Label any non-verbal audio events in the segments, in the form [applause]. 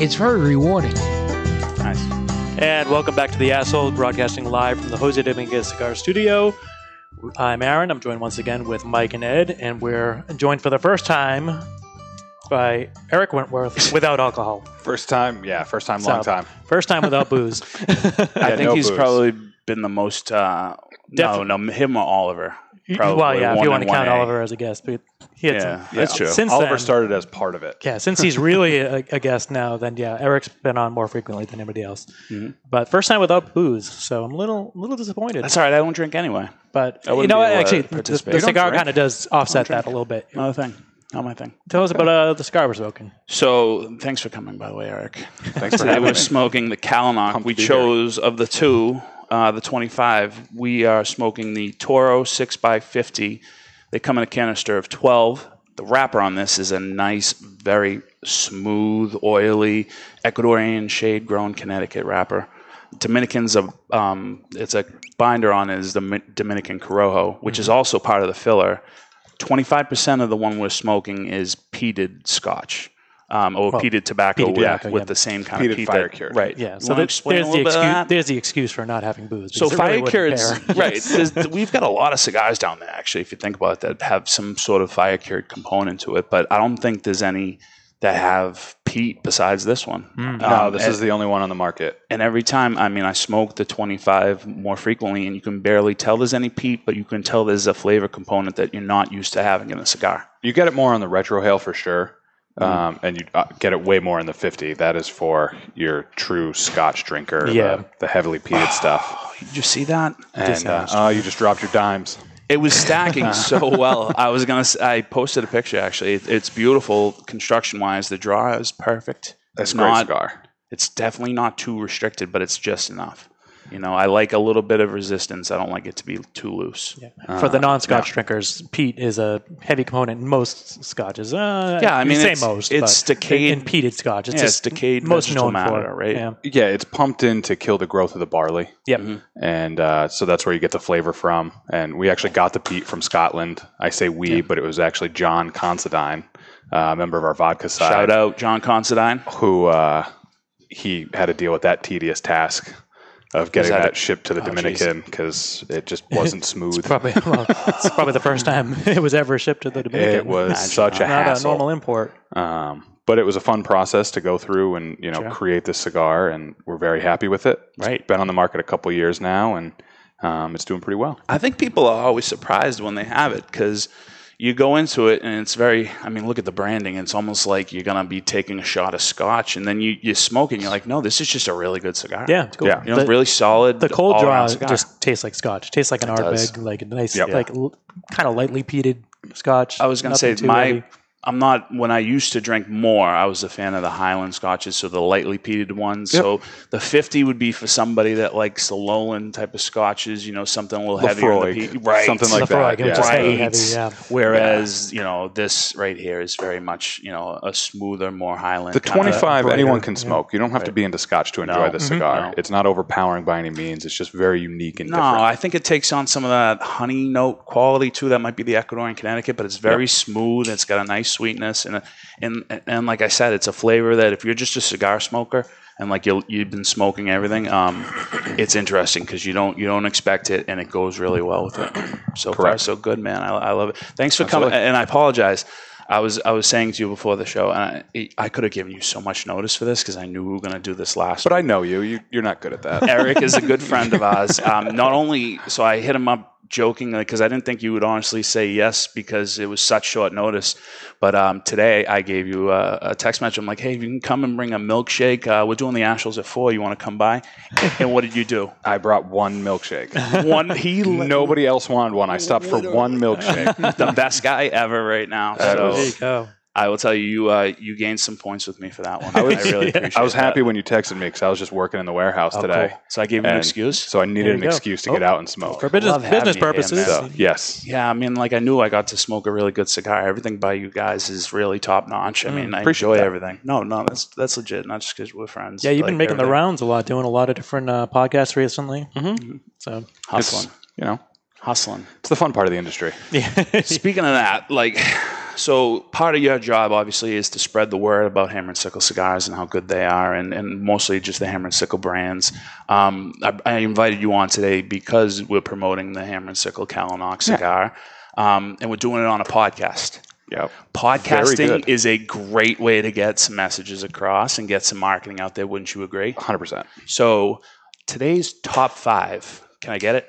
It's very rewarding. Nice. And welcome back to the Ashhole, broadcasting live from the Jose Dominguez Cigar Studio. I'm Aaron. I'm joined once again with Mike and Ed, and we're joined for the first time by Erik Wentworth [laughs] without alcohol. First time, yeah, first time, So, long time. First time without booze. [laughs] I Yeah, think no he's booze. probably been the most. Uh, no, no, him or Oliver. Probably well, yeah, if you want to count 1A. Oliver as a guest, but he had Yeah, some, that's true. Since Oliver then, started as part of it. Yeah, since he's really a, a guest now, then yeah, Erik's been on more frequently than anybody else. But first time without booze, so I'm a little, little disappointed. That's all right. I don't drink anyway. But you know what? Actually, the, participate. the You don't cigar kind of does offset that a little bit. Another thing. Not my thing. Tell us about uh, the cigar we're smoking. So thanks for coming, by the way, Eric. Thanks for Today having we're me. smoking the Calenoch. We chose of the two, uh, the 25. We are smoking the Toro 6x50. They come in a canister of 12. The wrapper on this is a nice, very smooth, oily Ecuadorian shade grown Connecticut wrapper. Dominicans, are, um, it's a binder on it is the Dominican Corojo, which is also part of the filler. 25% of the one we're smoking is peated scotch. Um, or peated tobacco peated with, tobacco, with yeah. the same kind Peated of peat fire that- cured. Right. Yeah, so wanna that- explain there's the little bit of excuse. There's the excuse for not having booze. So because really fire wouldn't right. [laughs] we've got a lot of cigars down there actually, if you think about it, that have some sort of fire cured component to it. But I don't think there's any that have peat besides this one. Hmm. No, this and, is the only one on the market. and every time, I mean, I smoke the 25 more frequently, and you can barely tell there's any peat, but you can tell there's a flavor component that you're not used to having in a cigar. You get it more on the retrohale for sure. Um, and you uh, get it way more in the 50. That is for your true Scotch drinker, Yeah. the, the heavily peated stuff. Oh, did you see that? And uh, oh, you just dropped your dimes. It was stacking [laughs] so well. I was gonna. s- I posted a picture actually. It, it's beautiful construction wise. The draw is perfect. That's It's a great not. cigar. It's definitely not too restricted, but it's just enough. You know, I like a little bit of resistance. I don't like it to be too loose. Yeah, For the non-Scotch drinkers, peat is a heavy component in most scotches. Uh, Yeah, I mean, say it's- most. it's but decayed- in peated Scotch. It's Yeah, it's decayed most vegetal known for matter, right? Yeah. Yeah, it's pumped in to kill the growth of the barley. Yep. and uh, so that's where you get the flavor from. And we actually got the peat from Scotland. I say we, but it was actually John Considine, uh, a member of our vodka side, Shout out John Considine. who uh, he had to deal with that tedious task of getting that that, a- shipped to the Oh, Dominican because it just [laughs] wasn't smooth. Probably, well, it's probably the [laughs] first time [laughs] it was ever shipped to the Dominican. it was such a not a normal import. Um, but it was a fun process to go through and you know Sure. create this cigar, and we're very happy with it. It's Right. been on the market a couple years now, and um, it's doing pretty well. I think people are always surprised when they have it because you go into it and it's very. I mean, look at the branding. It's almost like you're gonna be taking a shot of scotch, and then you you smoke and you're like, no, this is just a really good cigar. Yeah, it's cool. Yeah. You know, the, really solid. the cold draw just tastes like Scotch. It tastes like an. Ardbeg, like a nice, Yep. like l- kind of lightly peated Scotch. I was going to say my. heavy. I'm not when I used to drink more. I was a fan of the Highland scotches, so the lightly peated ones. So the 50 would be for somebody that likes the lowland type of scotches. You know, something a little heavier the Laphroaig, peat, right? something like Laphroaig, that. yeah. Right. heavy, yeah. Whereas you know this right here is very much you know a smoother, more Highland. The 25 anyone can smoke. You don't have to be into scotch to enjoy No. this Mhm. cigar. No. It's not overpowering by any means. It's just very unique and different. No, different. I think it takes on some of that honey note quality too. That might be the Ecuadorian Connecticut, but it's very smooth. It's got a nice sweetness, and and and like I said, it's a flavor that if you're just a cigar smoker and like you you've been smoking everything, um, it's interesting because you don't you don't expect it, and it goes really well with it. So far, so good, man. I, I love it. Thanks for coming, and I apologize. I was I was saying to you before the show, and I, I could have given you so much notice for this because I knew we were going to do this last. but week. I know you. you. You're not good at that. Erik is a good [laughs] friend of ours. Um, not only, so I hit him up jokingly because I didn't think you would honestly say yes because it was such short notice. But um, today I gave you a, a text message. I'm like, hey, if you can come and bring a milkshake, uh, we're doing the Ashholes at four. You want to come by? And what did you do? I brought one milkshake. [laughs] One, he Nobody else wanted one. I stopped for one milkshake. [laughs] the best guy ever right now. So There you go. I will tell you, you uh, you gained some points with me for that one. I, was- really [laughs] appreciate. I was happy that. when you texted me because I was just working in the warehouse Oh, today. cool. So I gave you an excuse. So I needed an go. excuse to Oh. get out and smoke. For business, business purposes. So yes, Yeah, I mean, like I knew I got to smoke a really good cigar. Everything by you guys is really top notch. I Mm, mean, I appreciate enjoy that. everything. No, no, that's that's legit. Not just because we're friends. Yeah, you've been Like, making the rounds a lot, doing a lot of different uh, podcasts recently. Mm-hmm. So, hustling, It's, you know, hustling. it's the fun part of the industry. [laughs] yeah. Speaking of that, like, so part of your job obviously is to spread the word about Hammer and Sickle cigars and how good they are, and, and mostly just the Hammer and Sickle brands. Um, I, I invited you on today because we're promoting the Hammer and Sickle Calenoch cigar, um, and we're doing it on a podcast. Yep. Podcasting is a great way to get some messages across and get some marketing out there. Wouldn't you agree? 100%. So today's top five. Can I get it?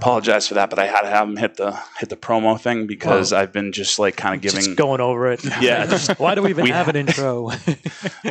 Apologize for that, but I had to have him hit the hit the promo thing because I've been just like kind of giving. Just going over it. [laughs] Yeah, just- [laughs] Why do we even we- have an [laughs] intro?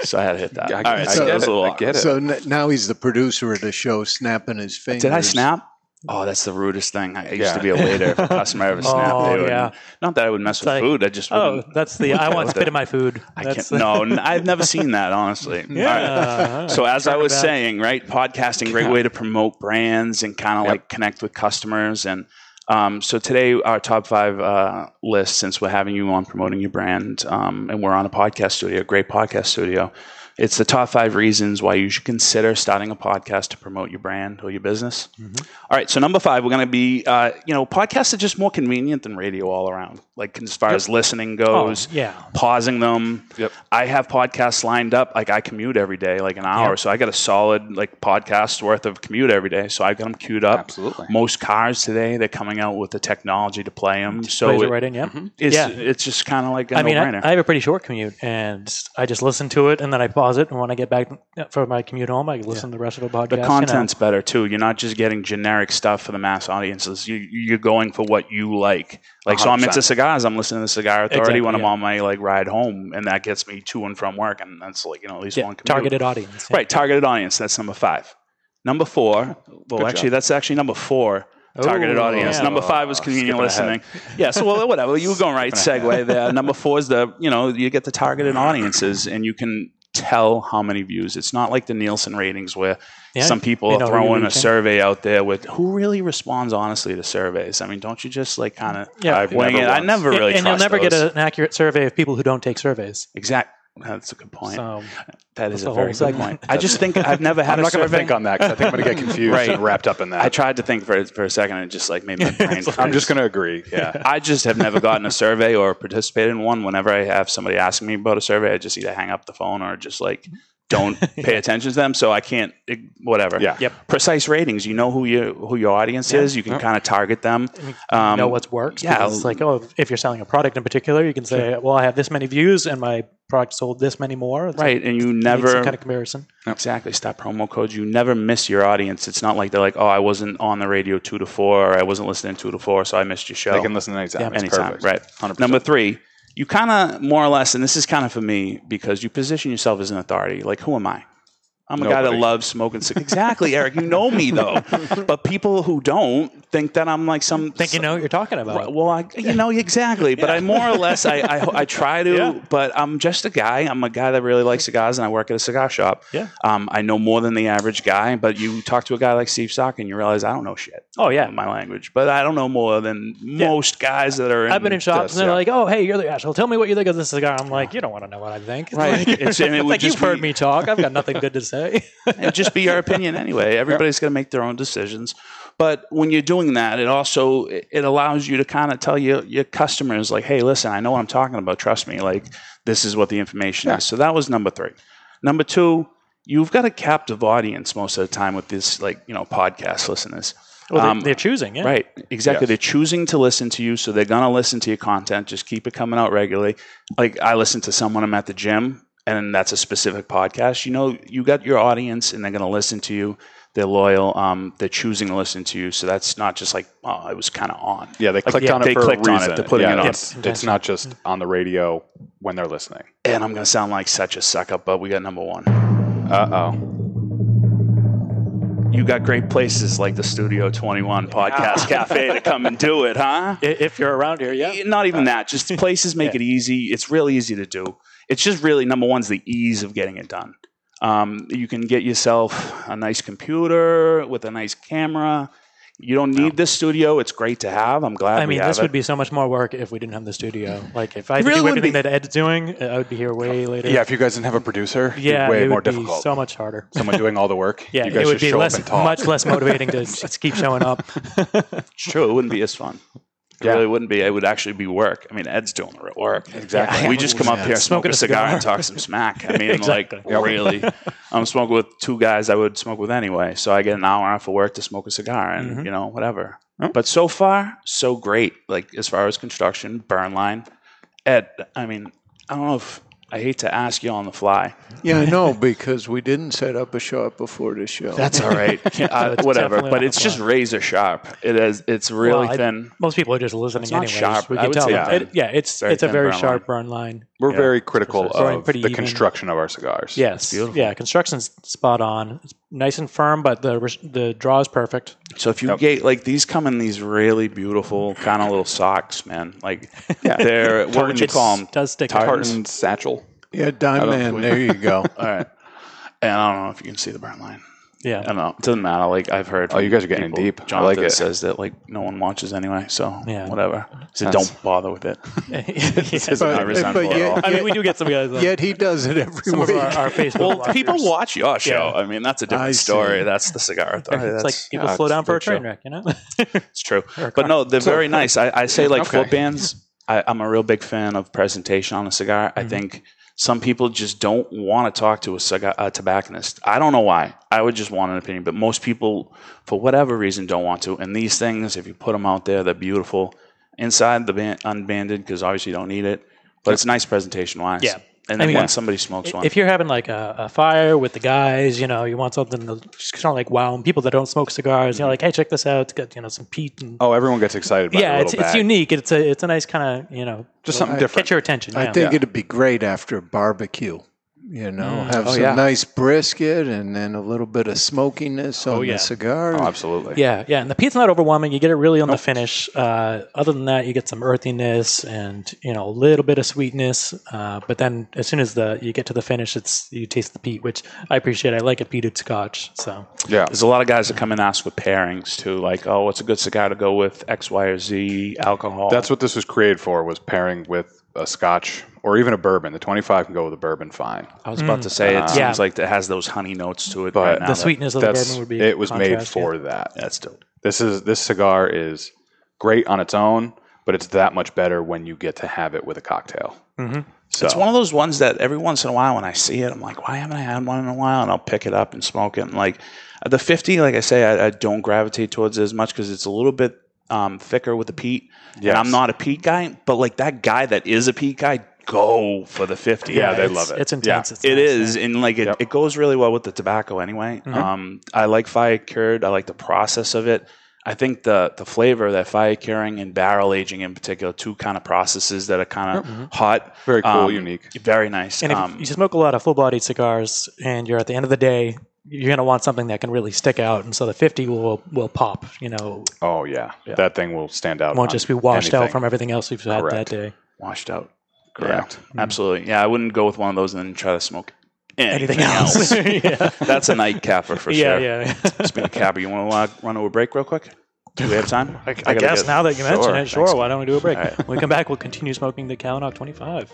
so I had to hit that. I- All right, I so get that was it. little. I get it. So n- now he's the producer of the show, snapping his fingers. Did I snap? Oh, that's the rudest thing. I used Yeah. to be a waiter. If a [laughs] customer ever snapped, Oh, they would. yeah. Not that I would mess with like, food. I just oh, that's the I [laughs] want with spit in my food. I That's can't. No, [laughs] n- I've never seen that. Honestly. All right. Yeah. So as I was about. saying, right, podcasting, great way to promote brands and kind of Yep. like connect with customers. And um, so today, our top five uh, list, since we're having you on promoting your brand, um, and we're on a podcast studio, a great podcast studio. It's the top five reasons why you should consider starting a podcast to promote your brand or your business. All right, so number five, we're going to be, uh, you know, podcasts are just more convenient than radio all around. Like as far as listening goes, Oh, yeah. pausing them. Yep. I have podcasts lined up. Like I commute every day, like an hour. Yep. So I got a solid like podcast worth of commute every day. So I got them queued up. Absolutely. Most cars today, they're coming out with the technology to play them. So it it- right in, yeah. it's Yeah. it's just kind of like a I mean. I, I have a pretty short commute, and I just listen to it, and then I pause it, and when I get back for my commute home, I can listen to the rest of the podcast. the you know. content's better too. You're not just getting generic stuff for the mass audiences. You, you're going for what you like. Like, so I'm into cigars. I'm listening to the Cigar Authority Exactly, when I'm yeah. on my like ride home, and that gets me to and from work, and that's like you know at least Yeah, one commute. targeted audience. yeah. Right, targeted audience. That's number five. Number four. Well, Good actually, job. that's actually number four. Targeted Oh, audience. yeah. Number five was Oh, convenient skipping listening. ahead. Yeah. So well, whatever. You were going right. [laughs] Skipping Segue there. Number four is the you know you get the targeted audiences, and you can tell how many views. It's not like the Nielsen ratings where Yeah, some people you are know who you're throwing a survey out there with who really responds honestly to surveys. I mean, don't you just like kind of Yeah. I've wing never it? I never really and you'll trust never get those. a- an accurate survey of people who don't take surveys. exact. That's a good point. So that is a very whole good segment. point. I just think I've never [laughs] had I'm a not going to think on that because I think I'm going to get confused Right. and wrapped up in that. I tried to think for for a second and it just like made my [laughs] brain. I'm just going to agree. Yeah. [laughs] I just have never gotten a survey or participated in one. Whenever I have somebody asking me about a survey, I just either hang up the phone or just like don't [laughs] pay attention to them. So I can't, it- whatever. Yeah. Yep. Precise ratings. You know who you who your audience is. You can Yep. kind of target them. Um, know what works. yeah. it's like oh, if you're selling a product in particular, you can say, well, I have this many views, and my product sold this many more. It's right, and you never some kind of comparison. Exactly. Stop promo codes. You never miss your audience. It's not like they're like, oh, I wasn't on the radio two to four, or I wasn't listening two to four, so I missed your show. They can listen anytime. Yeah, it's anytime, perfect. right? 100%. Number three, you kind of more or less, and this is kind of for me because you position yourself as an authority. Like, who am I? I'm a guy that loves smoking cigars. Exactly, Erik. You know me though, [laughs] but people who don't think that I'm like some. Think you know what you're talking about? Right, Well, I, you know exactly, but I more or less I, I, I try to, Yeah. but I'm just a guy. I'm a guy that really likes cigars, and I work at a cigar shop. Yeah. Um, I know more than the average guy, but you talk to a guy like Steve Stock, and you realize I don't know shit. Oh, yeah. my language, but I don't know more than most guys that are. In I've been in shops this, and they're yeah. like, "Oh, hey, you're the asshole. Tell me what you think of this cigar." I'm like, "You don't want to know what I think." [laughs] It's Right. Like, It's- and it would like just you've heard me talk. I've got nothing good to say. It'd just be your [laughs] opinion anyway. Everybody's going to make their own decisions. But when you're doing that, it also it allows you to kind of tell your your customers like, "Hey, listen, I know what I'm talking about. Trust me. Like this is what the information is." So that was number 3. Number 2, you've got a captive audience most of the time with this like, you know, podcast listeners. well, they, Um, they're choosing, yeah. Right, exactly. Yes. They're choosing to listen to you, so they're gonna listen to your content. Just keep it coming out regularly. Like I listen to someone I'm at the gym, and that's a specific podcast, you know, you got your audience and they're going to listen to you. They're loyal. Um, they're choosing to listen to you. So that's not just like, oh, it was kind of on. Yeah, they Like, clicked yeah, on it they for clicked a on it. reason. They're putting yeah, it on. It's, it's not just on the radio when they're listening. And I'm going to sound like such a suck up, but we got number one. Uh oh. You got great places like the Studio 21 Podcast [laughs] Cafe to come and do it, huh? If you're around here, yeah. Not even that. Just places make Yeah. it easy. It's really easy to do. It's just really number one's the ease of getting it done. Um, you can get yourself a nice computer with a nice camera. You don't need this studio. It's great to have. I'm glad I we mean, have this it. would be so much more work if we didn't have the studio. Like, if I really do everything be. that Ed's doing, I would be here way later. Yeah, if you guys didn't have a producer, it'd be yeah, way it more would be difficult. so much harder. Someone doing all the work. [laughs] Yeah, you guys it would be less, up and talk. much less motivating to [laughs] just keep showing up. It's true. It wouldn't be as fun. It Yeah. really wouldn't be. It would actually be work. I mean, Ed's doing the real work. Exactly. We just come up here, smoke a cigar, and talk some smack. I mean, [laughs] Exactly. like really, [laughs] I'm smoking with two guys I would smoke with anyway. So I get an hour off of work to smoke a cigar, and Mhm. you know whatever. But so far, so great. Like as far as construction, burn line, Ed. I mean, I don't know if I hate to ask you on the fly. Yeah, I know because we didn't set up a shop before the show. That's all right. [laughs] Uh, whatever. But it's just razor sharp. It is. It's really Well, I- thin. Most people are just listening It's not anyways. sharp. We I can would tell. say them. It- yeah, it's Very it's a very burn sharp line. burn line. We're Yeah. very critical of the even. construction of our cigars. Yes. beautiful. Yeah, construction's spot on. It's nice and firm, but the the draw is perfect. So if you Yep. get like these come in these really beautiful kind of little socks, man. Like [laughs] they're what would you call them? Does stick out. Tartan satchel. yeah, Diamond. There you go. [laughs] All right. And I don't know if you can see the burn line. I don't know. It doesn't matter. Like I've heard. Oh, you guys are getting people, deep. I Jonathan like it. says that like no one watches anyway. So Yeah. whatever. So That's- don't bother with it. [laughs] Yeah. It's not resentful at all. I mean, we do get some guys. On Yet he does it every some of week. our, our Facebook. Well, watchers. people watch your show. Yeah. I mean, that's a different I story. That's the cigar authority. It's like That's, people yeah, slow it's down for a big show. train wreck, you know? [laughs] it's true. Or a But car. no, they're very nice. I, I say like Okay. flip bands. I, I'm a real big fan of presentation on a cigar. I mm-hmm. think some people just don't want to talk to a cigar a uh, tobacconist. I don't know why. I would just want an opinion, but most people, for whatever reason, don't want to. And these things, if you put them out there, they're beautiful. Inside the ban- unbanded, because obviously you don't need it, but it's nice presentation wise. Yeah. And I then mean, when somebody smokes one, if you're having like a, a fire with the guys, you know, you want something to just kind of like wow and people that don't smoke cigars. You know, mm-hmm. like hey, check this out. It's got you know some peat and Oh, everyone gets excited by yeah, it's little it's unique. It's a it's a nice kind of you know Just something different. Catch your attention. I yeah. think Yeah. it'd be great after a barbecue. You know, have Oh, some yeah. nice brisket and then a little bit of smokiness on Oh, yeah. the cigar. Oh, absolutely. Yeah, yeah, and the peat's not overwhelming. You get it really on the finish. Uh, other than that, you get some earthiness and you know a little bit of sweetness. Uh, but then as soon as the you get to the finish, it's you taste the peat, which I appreciate. I like a peated Scotch. So Yeah. There's a lot of guys that come and ask for pairings too, like, oh, what's a good cigar to go with X, Y, or Z alcohol? That's what this was created for was pairing with a scotch or even a bourbon. The 25 can go with a bourbon fine. I was about to say. It Uh, seems Yeah. like it has those honey notes to it But right now. the that- sweetness of the That's bourbon would be it was made contrast, for yeah. that. That's dope. This is this cigar is great on its own, but it's that much better when you get to have it with a cocktail. Mhm. So It's one of those ones that every once in a while when I see it, I'm like, why haven't I had one in a while? And I'll pick it up and smoke it. And like the 50, like I say, I, I don't gravitate towards it as much because it's a little bit um, thicker with the peat. Yes. And I'm not a peat guy, but like that guy that is a peat guy, go for the 50. Yeah, they love it. It's intense. It's It nice, is, and like it, Yep. it goes really well with the tobacco anyway. Um, I like fire cured. I like the process of it. I think the the flavor that fire curing and barrel aging in particular, two kind of processes that are kind of hot, very cool, um, unique. very nice. And if Um, you smoke a lot of full-bodied cigars, and you're at the end of the day, you're gonna want something that can really stick out, and so the 50 will will pop. You know, Oh yeah. that thing will stand out. won't just be washed out from everything else we've had Correct. that day. washed out. Correct. Yeah, absolutely. Yeah, I wouldn't go with one of those and then try to smoke anything, Anything else? [laughs] yeah. [laughs] That's a night capper for [laughs] yeah, sure. yeah. Yeah. Speaking of capper, you want to uh, run to a break real quick? Do we have time? I, I gotta guess now that you mention Sure, it, sure. thanks. Why don't we do a break? Right. When we come back, we'll continue smoking the Calenoch 25.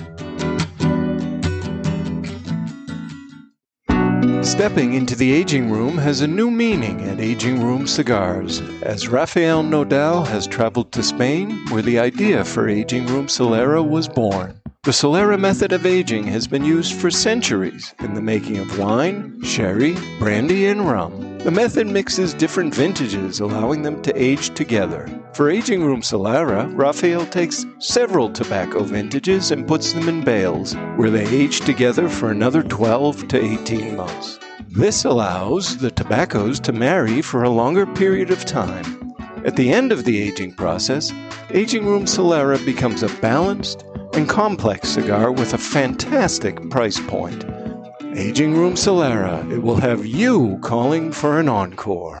Stepping into the aging room has a new meaning at Aging Room Cigars, as Rafael Nodal has traveled to Spain, where the idea for Aging Room Solera was born. The Solera method of aging has been used for centuries in the making of wine, sherry, brandy, and rum. The method mixes different vintages, allowing them to age together. For Aging Room Solera, Rafael takes several tobacco vintages and puts them in bales, where they age together for another 12 to 18 months. This allows the tobaccos to marry for a longer period of time. At the end of the aging process, Aging Room Solera becomes a balanced and complex cigar with a fantastic price point. Aging Room Solera, it will have you calling for an encore.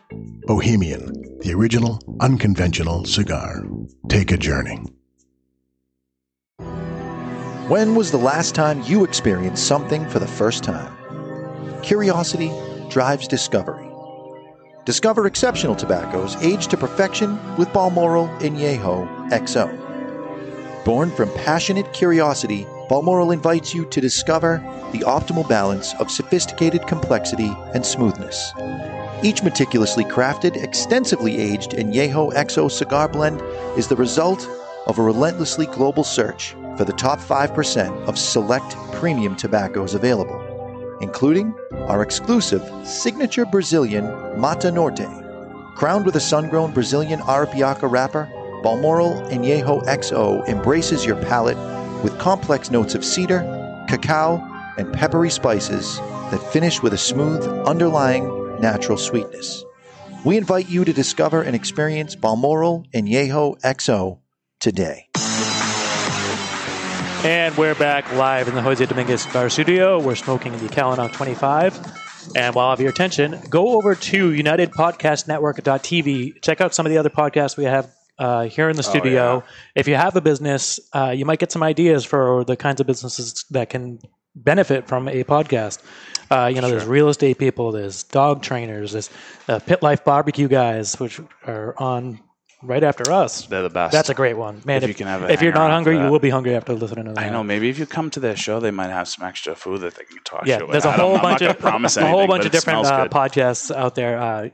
Bohemian, the original, unconventional cigar. Take a journey. When was the last time you experienced something for the first time? Curiosity drives discovery. Discover exceptional tobaccos aged to perfection with Balmoral Añejo XO. Born from passionate curiosity, Balmoral invites you to discover the optimal balance of sophisticated complexity and smoothness. Each meticulously crafted, extensively aged Añejo XO cigar blend is the result of a relentlessly global search for the top 5% of select premium tobaccos available, including our exclusive signature Brazilian Mata Norte. Crowned with a sun grown Brazilian Arapiraca wrapper, Balmoral Añejo XO embraces your palate with complex notes of cedar, cacao, and peppery spices that finish with a smooth, underlying natural sweetness. We invite you to discover and experience Balmoral Añejo XO today. And we're back live in the Jose Dominguez Bar Studio. We're smoking in the Calenoch 25. And while I have your attention, go over to UnitedPodcastNetwork.tv. Check out some of the other podcasts we have uh, here in the Oh, studio. If you have a business, uh, you might get some ideas for the kinds of businesses that can benefit from a podcast. Uh, you know, there's real estate people, there's dog trainers, there's uh, pit life barbecue guys, which are on right after us. They're the best. That's a great one, man. If If, you can have if you're not hungry, you will be hungry after listening to that. I know. Maybe if you come to their show, they might have some extra food that they can talk Yeah, there's a I don't whole bunch of a whole bunch of different uh, podcasts out there. Uh,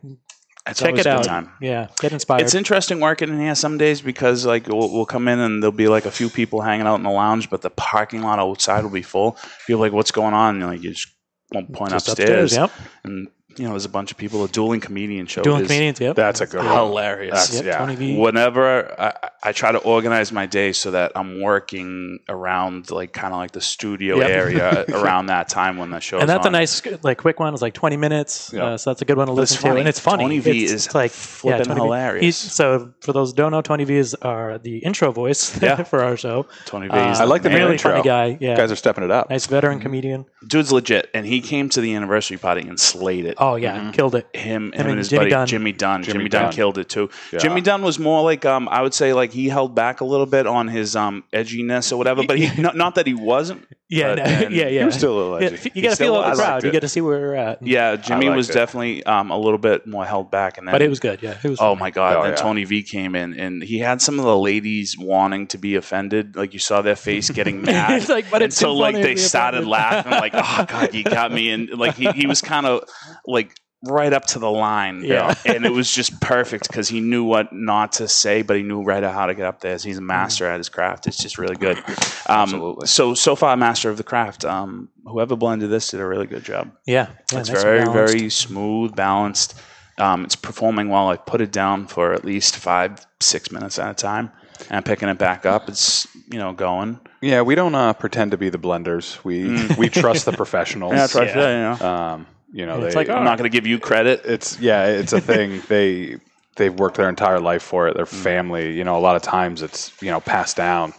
It's check it a out. time. Yeah, get inspired. It's interesting working in here some days because like we'll, we'll come in and there'll be like a few people hanging out in the lounge, but the parking lot outside will be full. People are like, "What's going on?" And like you just won't point Just upstairs. upstairs, And you know, there's a bunch of people. A dueling comedian show. Dueling is comedians, yep. That's a good one. hilarious. That's, Yep, yeah. Tony Whenever I, I try to organize my day so that I'm working around like kind of like the studio Yep. area [laughs] around that time when the show. and that's on. a nice, like, quick one. It's like 20 minutes, Yeah. uh, so that's a good one to But listen to, and it's funny. Tony V It's- is it's like flipping Tony hilarious. He's, so for those who don't know, Tony V is our the intro voice [laughs] Yeah. for our show. Tony V. Uh, I like the man. new really intro. funny guy. Yeah, You guys are stepping it up. nice veteran comedian. Dude's legit, and he came to the anniversary party and slayed it. Oh yeah, killed it. him, him, and and his Jimmy buddy Dunn. Jimmy Dunn. Jimmy, Jimmy Dunn. Dunn. killed it too. Yeah. Jimmy Dunn was more like um, I would say like he held back a little bit on his um edginess or whatever, but he [laughs] not, not that he wasn't. Yeah, but- no, yeah, yeah. He was still a little Yeah, you got to feel out the crowd. You got to see where we're at. Yeah, Jimmy was it. definitely um, a little bit more held back, and then but it was good. Yeah, it was. Oh my god! Oh, then yeah. Tony V came in, and he had some of the ladies wanting to be offended. Like you saw their face getting [laughs] mad. It's like, but it's until too like they started laughing. Like, oh god, you got me! And like he, he was kind of like right up to the line. Yeah. and it was just [laughs] perfect because he knew what not to say, but he knew right how to get up there. He's a master at his craft. It's just really good. Um, Absolutely. So so far, master of the craft. Um, whoever blended this did a really good job. Yeah, yeah It's very, balanced. very smooth, balanced. Um, it's performing well. I put it down for at least five, six minutes at a time, and picking it back up. It's you know going. Yeah, we don't uh, pretend to be the blenders. We we trust the [laughs] professionals. Yeah, that's right. Yeah. Yeah, you know. Um, you know, It's like, oh, I'm not going to give you credit. it's yeah, it's a thing. [laughs] they they've worked their entire life for it. Their family, you know, a lot of times it's you know passed down,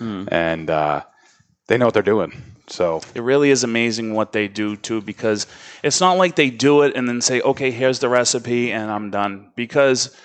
and uh, they know what they're doing. So It really is amazing what they do too, because it's not like they do it and then say, "Okay, here's the recipe and I'm done." Because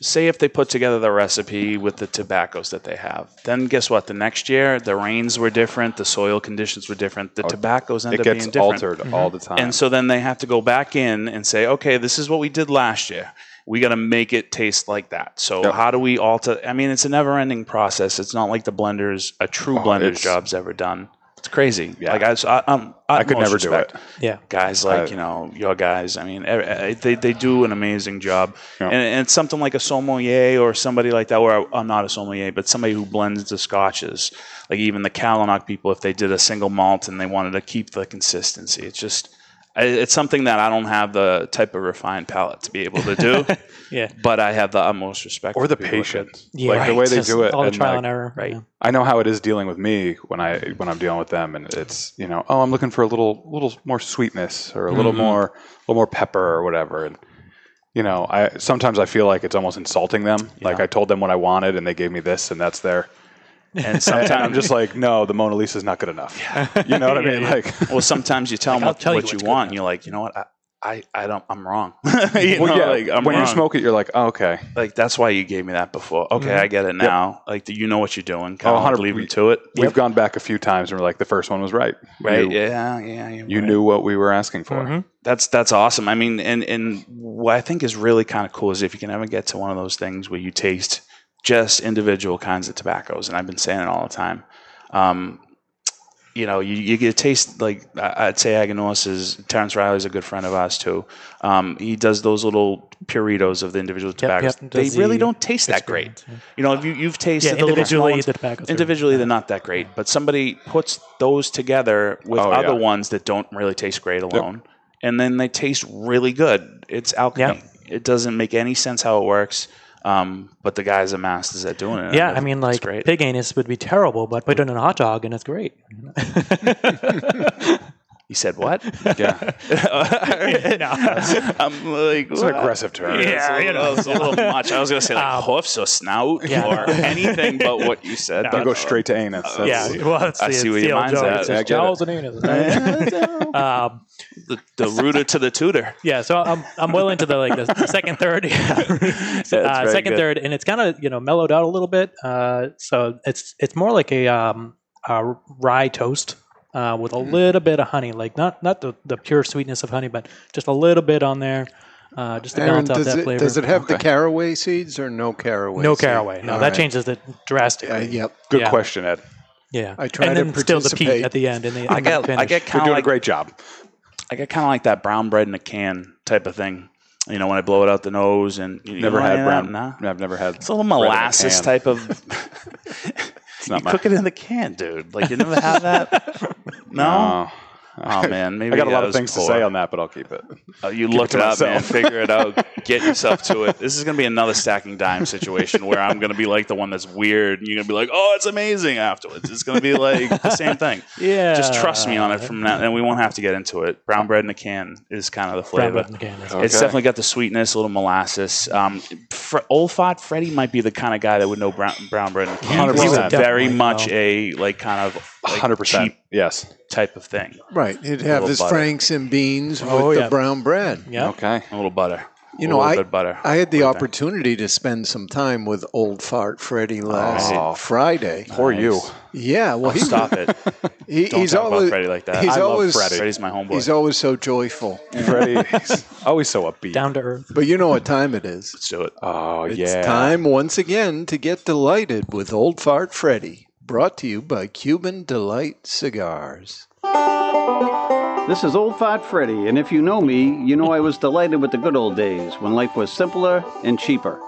say if they put together the recipe with the tobaccos that they have, then guess what? The next year, the rains were different, the soil conditions were different, the oh, tobaccos end it up gets being different. altered mm-hmm. all the time. And so then they have to go back in and say, okay, this is what we did last year. We got to make it taste like that. So Yep. how do we alter? I mean, it's a never-ending process. It's not like the blenders, a true Oh, blender's it's- job's ever done. It's crazy. Yeah. Like I, so I, I'm, I could never do it. Yeah. Guys like I- you know your guys. I mean, they they do an amazing job, Yeah. and, and it's something like a sommelier or somebody like that. Where I, I'm not a sommelier, but somebody who blends the scotches. Like even the Calenoch people, if they did a single malt and they wanted to keep the consistency, it's just it's something that I don't have the type of refined palate to be able to do. [laughs] Yeah. but I have the utmost respect or for the people that can. patience, Yeah, like the way they Just do it, all the and, trial like, and error. right. yeah. I know how it is dealing with me when I when I'm dealing with them, and it's you know, oh, I'm looking for a little little more sweetness or a little Mhm. more a little more pepper or whatever, and you know, I sometimes I feel like it's almost insulting them. Like I told them what I wanted, and they gave me this, and that's their. And And sometimes I'm just like, no, the Mona Lisa is not good enough. You know what I mean? yeah. Like, well, sometimes you tell Like, them what, tell you what you want, and you're like, you know what, I, I, I don't, I'm wrong. [laughs] you well, know, yeah, like, I'm when you smoke it, you're like, oh, okay, like that's why you gave me that before. Okay, I get it now. Like you know what you're doing. Kind Oh, of 100 leave them to it. We've gone back a few times, and we're like, the first one was right. Right? You, yeah, yeah. you're right. knew what we were asking for. Mhm. That's that's awesome. I mean, and and what I think is really kind of cool is if you can ever get to one of those things where you taste just individual kinds of tobaccos, and I've been saying it all the time. Um, you know, you, you get a taste like I- I'd say Aganorsa is Terence Reilly's a good friend of ours too. Um, he does those little puritos of the individual tobaccos. yep, they does really the don't taste that great. experience, You know, if you, you've tasted Yeah, the little small individually ones- the tobaccos. individually they're not that great but somebody puts those together with Oh, other yeah. ones that don't really taste great alone and then they taste really good it's alchemy it doesn't make any sense how it works um, but the guys are masters at doing it Yeah, and I mean, like great pig anus would be terrible, but put it in a hot dog and it's great. [laughs] [laughs] You said what? [laughs] Yeah. [laughs] I'm like, It's an what? aggressive term. Yeah, you you know. know, it's a little much. I was gonna say like hoofs or snout Yeah. or [laughs] anything but what you said. You but- go straight to anus. yeah, That's- well, that's I the, see where it's the your old mind's joke. at. It's Yeah, I just get it. and anus. um, the, the rooter to the tutor. yeah, so I'm I'm well into the like the, the second third, uh, second good. third, and it's kind of you know mellowed out a little bit. Uh, so it's it's more like a um a rye toast. Uh, with a Mm. little bit of honey, like not not the, the pure sweetness of honey, but just a little bit on there, uh, just to Aaron, balance out does that it, flavor. does it have the caraway seeds or no caraway? no seed? caraway? No, All that right. changes it drastically. Uh, yep. Good Yeah. question, Ed. Yeah, I try and to still the peat participate. at the end. And the, I and get, I get You're kind of doing like a great job. I get kind of like that brown bread in a can type of thing. You know, when I blow it out the nose and you Never know had any brown. that? Nah. I've never had. It's a little bread a molasses type of. [laughs] Not you my. cook it in the can, dude. Like you never had that? [laughs] No. Oh [laughs] man, maybe I got a lot of things poor. to say on that, but I'll keep it. Uh, you [laughs] Keep look it it to up, man. Figure it out. [laughs] Get yourself to it. This is going to be another stacking dime situation where I'm going to be like the one that's weird, and you're going to be like, "Oh, it's amazing." Afterwards, it's going to be like the same thing. yeah, Just trust me on it from that, and we won't have to get into it. Brown bread in a can is kind of the Brown flavor. bread in the can, that's It's definitely got the sweetness, a little molasses. Um, Fre- Old Fart Freddy might be the kind of guy that would know brown, brown bread in a can. 100%. He's Definitely very know. much a like kind of like Hundred percent. Yes. type of thing. Right. He'd have his butter. franks and beans oh, with Oh, the brown bread. Yeah. Okay. A little butter. You a know, little I bit butter. I had the Right there. opportunity to spend some time with old fart Freddie oh, last Oh. Friday. Poor you. Yeah, well, he, Stop [laughs] it. he- Don't he's talk always about Freddie like that. He's I love always Freddie. Freddie's my homeboy. he's always so joyful. [laughs] Freddie, he's always so upbeat. down to earth. But you know what time it is? Let's do it. Oh It's yeah. time once again to get delighted with Old Fart Freddy. Brought to you by Cuban Delight Cigars. This is Old Fat Freddy, and if you know me, you know I was delighted with the good old days when life was simpler and cheaper.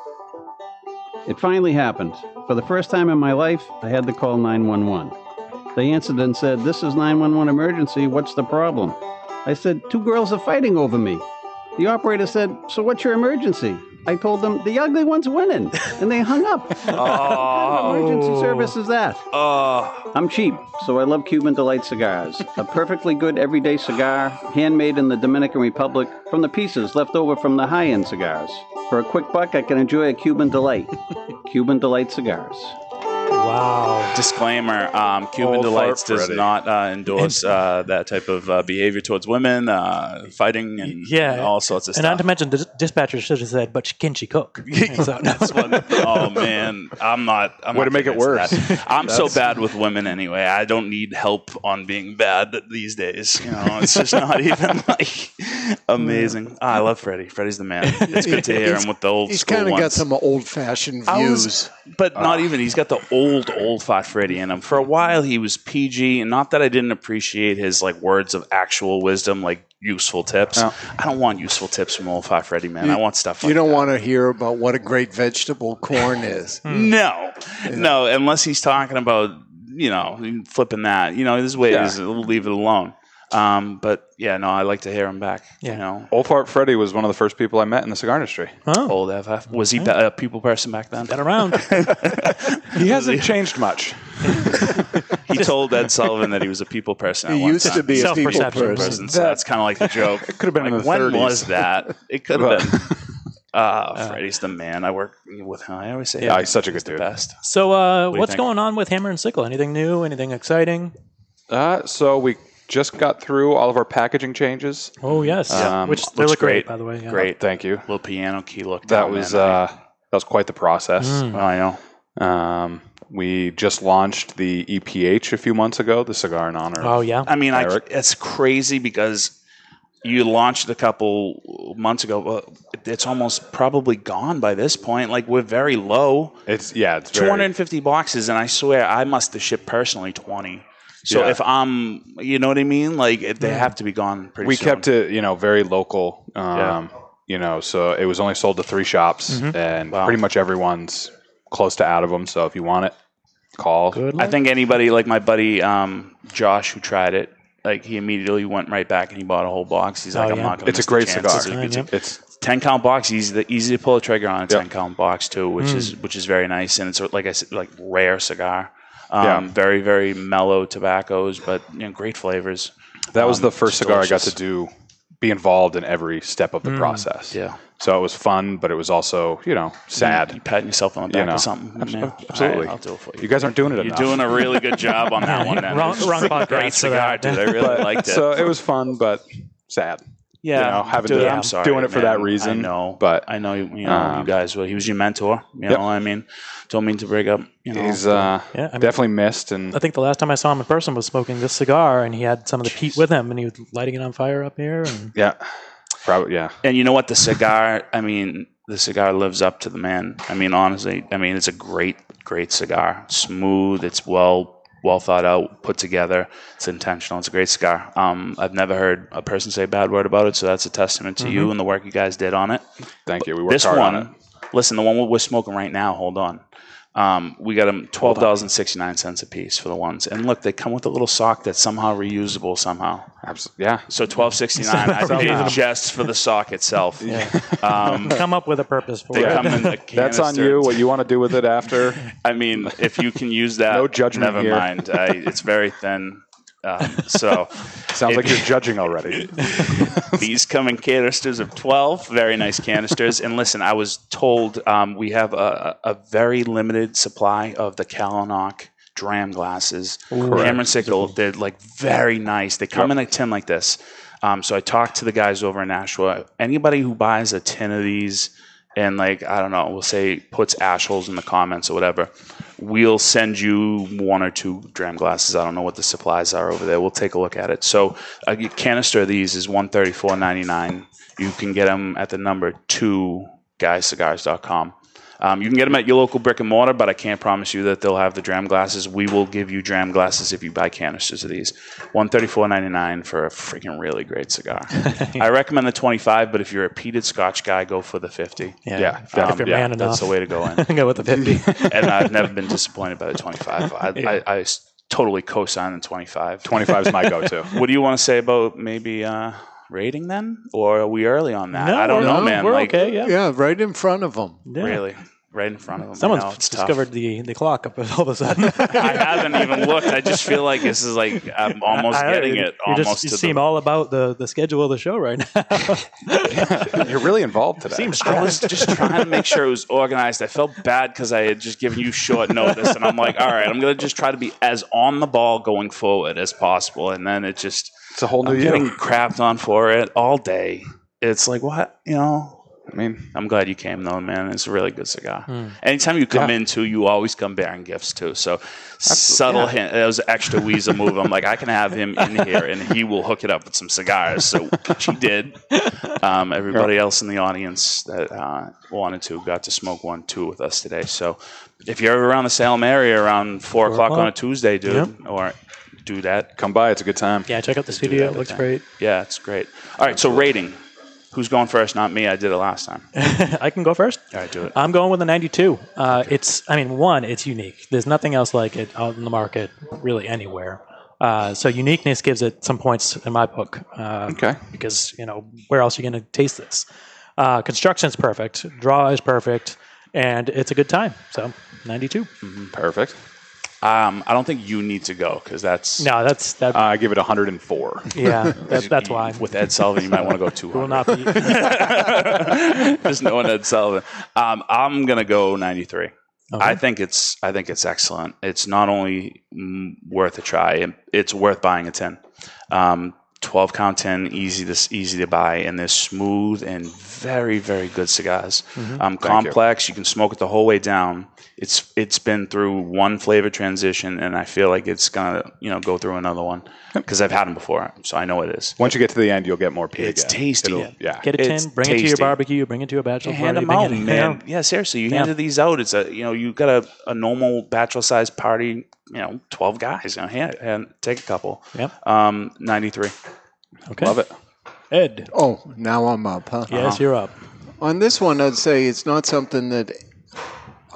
It finally happened. For the first time in my life, I had to call 911. They answered and said, This is 911 emergency, what's the problem? I said, Two girls are fighting over me. The operator said, So what's your emergency? I told them, The ugly one's winning. And they hung up. [laughs] What kind of emergency oh. service is that? Oh, I'm cheap, so I love Cuban Delight cigars. A perfectly good everyday cigar, handmade in the Dominican Republic from the pieces left over from the high end cigars. For a quick buck, I can enjoy a Cuban Delight. Cuban Delight cigars. Wow. disclaimer: um, Cuban Old Delights does Freddy. not uh, endorse uh, that type of uh, behavior towards women, uh, fighting, and Yeah. all sorts of stuff. And not to mention, the dispatcher should have said, "But can she cook?" [laughs] And so, That's what. Oh man, I'm not. I'm Way not to make it worse. that. I'm so bad with women anyway. I don't need help on being bad these days. You know, it's just [laughs] not even like amazing. Ah, I love Freddie. Freddie's the man. It's good to [laughs] hear He's- him with the old He's school kind of got some old fashioned views. was- but not even. He's got the old, old old Fat Freddy in him. For a while, he was PG, and not that I didn't appreciate his like words of actual wisdom, like useful tips. I don't want useful tips from old Fat Freddy, man. You- I want stuff. you don't that. want to hear about what a great vegetable corn is. [laughs] No, no, unless he's talking about you know flipping that. You know, this way Yeah. is we'll leave it alone. Um, but yeah, no, I like to hear him back. Yeah. You know, Old Fart Freddy was one of the first people I met in the cigar industry. oh, old FF. Was he a people person back then? been around. [laughs] He hasn't changed much. [laughs] He told Ed Sullivan that he was a people person. at He one used time. to be a people Self-perception. person. So that's kind of like the joke. It could have been in like, the when 30s. was that? It could have But- been. [laughs] Uh, Freddie's the man. I work with him. I always say, Yeah, he's such a he's good the dude. best. So, uh, do you what's think? going on with Hammer and Sickle? Anything new? Anything exciting? Uh, so we just got through all of our packaging changes. Oh yes, Um, which they look great, great. by the way. Yeah. Great. Thank you. Little piano key look. That was uh, that was quite the process. Mm. Oh, I know. Um, we just launched the EPH a few months ago, the cigar in honor. Oh yeah. I mean, I, it's crazy because you launched a couple months ago. But it's almost probably gone by this point. Like we're very low. It's yeah, it's Two very, hundred and fifty boxes, and I swear I must have shipped personally twenty. So Yeah. if I'm, you know what I mean, like it- they have to be gone pretty. we soon. kept it, you know, very local. Um, Yeah. You know, so it was only sold to three shops, Mm-hmm. and Wow. pretty much everyone's close to out of them. So if you want it, call. Good. I think anybody like my buddy um, Josh who tried it, like he immediately went right back and he bought a whole box. He's like, Oh, I'm yeah. not going to. It's a great cigar. It's, Yep. It's ten count box, easy to, easy to pull a trigger on a Yep. ten count box too, which Mm. is which is very nice, and it's like I said, like rare cigar. Um, Yeah. Very very mellow tobaccos, but you know, great flavors. That was Um, the first it's cigar I got to do, be involved in every step of the Mm. process. Yeah. So it was fun, but it was also, you know, sad. You patting yourself on the You back know. or something. Abs- Absolutely. All right, I'll do it for you. You guys aren't doing it You're enough. doing a really good job on that [laughs] one. Then. Wrong- wrong podcast Great for cigar, dude. I really liked it. So it was fun, but sad. Yeah, you know, having dude, to, I'm sorry, doing it for that reason. I know, but I know you, you know um, you guys. Well, he was your mentor. You Yep. know, what I mean, don't mean to break up. You know, he's uh, Yeah, I mean- definitely missed, and I think the last time I saw him in person was smoking this cigar, and he had some of the peat with him, and he was lighting it on fire up here. And yeah, probably yeah. And you know what? The cigar, I mean, the cigar lives up to the man. I mean, honestly, I mean, it's a great, great cigar. Smooth. It's well, well thought out, put together. It's intentional. It's a great cigar. Um, I've never heard a person say a bad word about it, so that's a testament to you Mhm. and the work you guys did on it. Thank you. We worked this hard one, on it. listen, the one we're smoking right now. Hold on. Um, we got them twelve dollars and sixty nine cents a piece for the ones, and look, they come with a little sock that's somehow reusable somehow. Absolutely, yeah. So twelve sixty nine, I [laughs] paid Reusable. just for the sock itself. Yeah. [laughs] Um, come up with a purpose for they it. come in the [laughs] That's on you. What you want to do with it after? I mean, if you can use that, No judgment Never here. mind. I, it's very thin. Um, so [laughs] Sounds like you're judging already. [laughs] These come in canisters of 12, very nice canisters. And listen, I was told um, we have a, a very limited supply of the Calenoch dram glasses. Hammer Sickle, they're like very nice. They come in a tin like this. Um, so I talked to the guys over in Nashua. Anybody who buys a tin of these and like, I don't know, we'll say puts Ashholes in the comments or whatever, we'll send you one or two dram glasses. I don't know what the supplies are over there. We'll take a look at it. So a canister of these is one thirty four ninety nine. You can get them at the number two guyscigars.com. Um, you can get them at your local brick and mortar, but I can't promise you that they'll have the dram glasses. We will give you dram glasses if you buy canisters of these. One thirty four ninety nine for a freaking really great cigar. [laughs] I recommend the twenty five, but if you're a peated Scotch guy, go for the fifty. Yeah, Yeah, if, you're- if you're yeah, man enough, that's the way to go in. [laughs] go with the fifty. [laughs] and I've never been disappointed by the twenty five. I, Yeah. I, I s- totally co-sign the twenty five. 25 is my go-to. What do you want to say about maybe uh, rating then, or are we early on that? No, I don't we're- know, man. we're like okay. Yeah, Yeah, right in front of them. Yeah. really, right in front of them. Someone's I know, it's tough. discovered the the clock up all of a sudden. [laughs] I haven't even looked. I just feel like this is like I'm almost I- getting it. You Almost just you to seem the, all about the the schedule of the show right now. [laughs] You're really involved today. Seems I was just trying to make sure it was organized. I felt bad because I had just given you short notice, and I'm like, all right, I'm gonna just try to be as on the ball going forward as possible. And then it just It's a whole new I'm you. getting crapped on for it all day. It's like what you know. I mean, I'm glad you came though, man. It's a really good cigar. Hmm. Anytime you come Yeah. in too, you always come bearing gifts too. So subtle yeah. hint. That was an extra weasel move. I'm like, I can have him in here and he will hook it up with some cigars. So which he did. Um, everybody else in the audience that uh, wanted to got to smoke one too with us today. So if you're ever around the Salem area around four, o'clock, on a. Tuesday, dude, Yep. or do that. come by. It's a good time. yeah, check out the Do studio. It looks thing. great. Yeah, it's great. All right, so rating. Who's going first? Not me. I did it last time. [laughs] I can go first. All right, do it. I'm going with a 92. Uh, it's, I mean, one, it's unique. There's nothing else like it out in the market, really anywhere. Uh, so uniqueness gives it some points in my book. Uh, Okay. Because you know where else are you going to taste this? Uh, construction's perfect, draw is perfect, and it's a good time. So 92. Perfect. Um, I don't think you need to go because that's No, that's that. Uh, I give it 104. yeah, that, [laughs] that's why. with Ed Sullivan. You might want to go two [laughs] Will hundred. not be. [laughs] There's no one Ed Sullivan. Um, I'm gonna go 93. Okay. I think it's I think it's excellent. It's not only worth a try, it- it's worth buying a tin. Um, 12 count tin, easy to easy to buy, and they're smooth and very very good cigars. Mm-hmm. Um, you. complex. You. can smoke it the whole way down. It's it's been through one flavor transition, and I feel like it's gonna you know go through another one because I've had them before, so I know it is. Once you get to the end, you'll get more peat It's again. tasty. It'll- Yeah. yeah. Get a tin, It's bring it to your barbecue, bring it to a bachelor Yeah, party. hand them out, man. Yeah, seriously, you Yeah. handed these out. It's a you know you got a, a normal bachelor size party. You know, twelve guys. You know, hand, hand take a couple. Yep. Um, ninety three. Okay. Love it. Ed. Oh, now I'm up, huh? Yes, you're up. On this one, I'd say it's not something that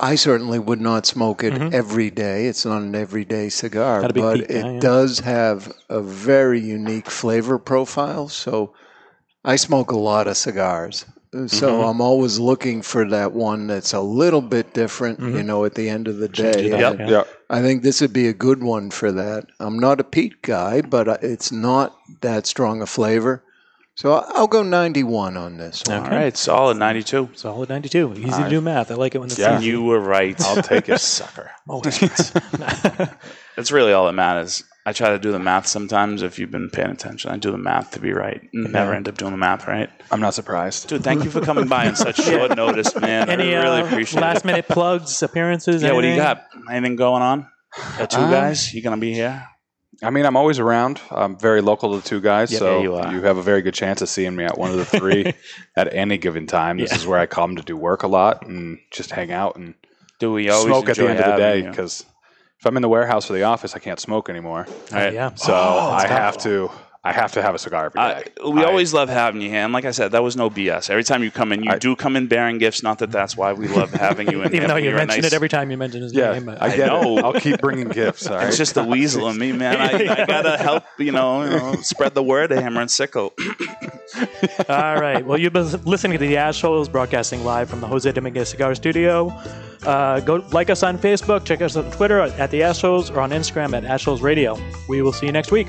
I certainly would not smoke it every day. It's not an everyday cigar, Mm-hmm. But peat it guy, yeah. does have a very unique flavor profile. So I smoke a lot of cigars, So Mhm. I'm always looking for that one that's a little bit different, you Mhm. know, at the end of the day. up, yeah. I think this would be a good one for that. I'm not a peat guy, but uh, it's not that strong a flavor. So I- I'll go 91 on this one. All right, solid 92. Solid 92. Easy to do math. I like it when it's Yeah, easy. you were right. [laughs] I'll take it, sucker. [laughs] Always. [laughs] That's really all that matters. I try to do the math sometimes. If you've been paying attention, I do the math to be right. Never Yeah. end up doing the math right. I'm not surprised. Dude, thank you for coming by on such short notice, man. Any I really uh, appreciate last it. minute plugs, appearances? Yeah, what do you got? Anything going on? Got two Um, guys? You gonna be here? I mean, I'm always around. I'm very local to the two guys, Yeah, so you are. have a very good chance of seeing me at one of the three [laughs] at any given time. This Yeah. is where I come to do work a lot and just hang out and Do we always smoke at the end of the day because if I'm in the warehouse or the office, I can't smoke anymore. Right. Yeah. So Oh, I have to. I have to have a cigar every I, we I- always love having you here, and like I said, that was no BS. Every time you come in, you do come in bearing gifts. Not that that's why we love having you in [laughs] Even though you You're a mention nice- it every time you mention his Yeah, name. but- I get know. it. I'll keep bringing gifts. All right. It's just the weasel in me, man. I, I gotta help, you know, you know, spread the word of Hammer and Sickle. [laughs] [laughs] All right. Well, you've been listening to the Ashholes broadcasting live from the Jose Dominguez Cigar Studio. Uh, go like us on Facebook, check us on Twitter at the Ashholes, or on Instagram at Ashholes Radio. We will see you next week.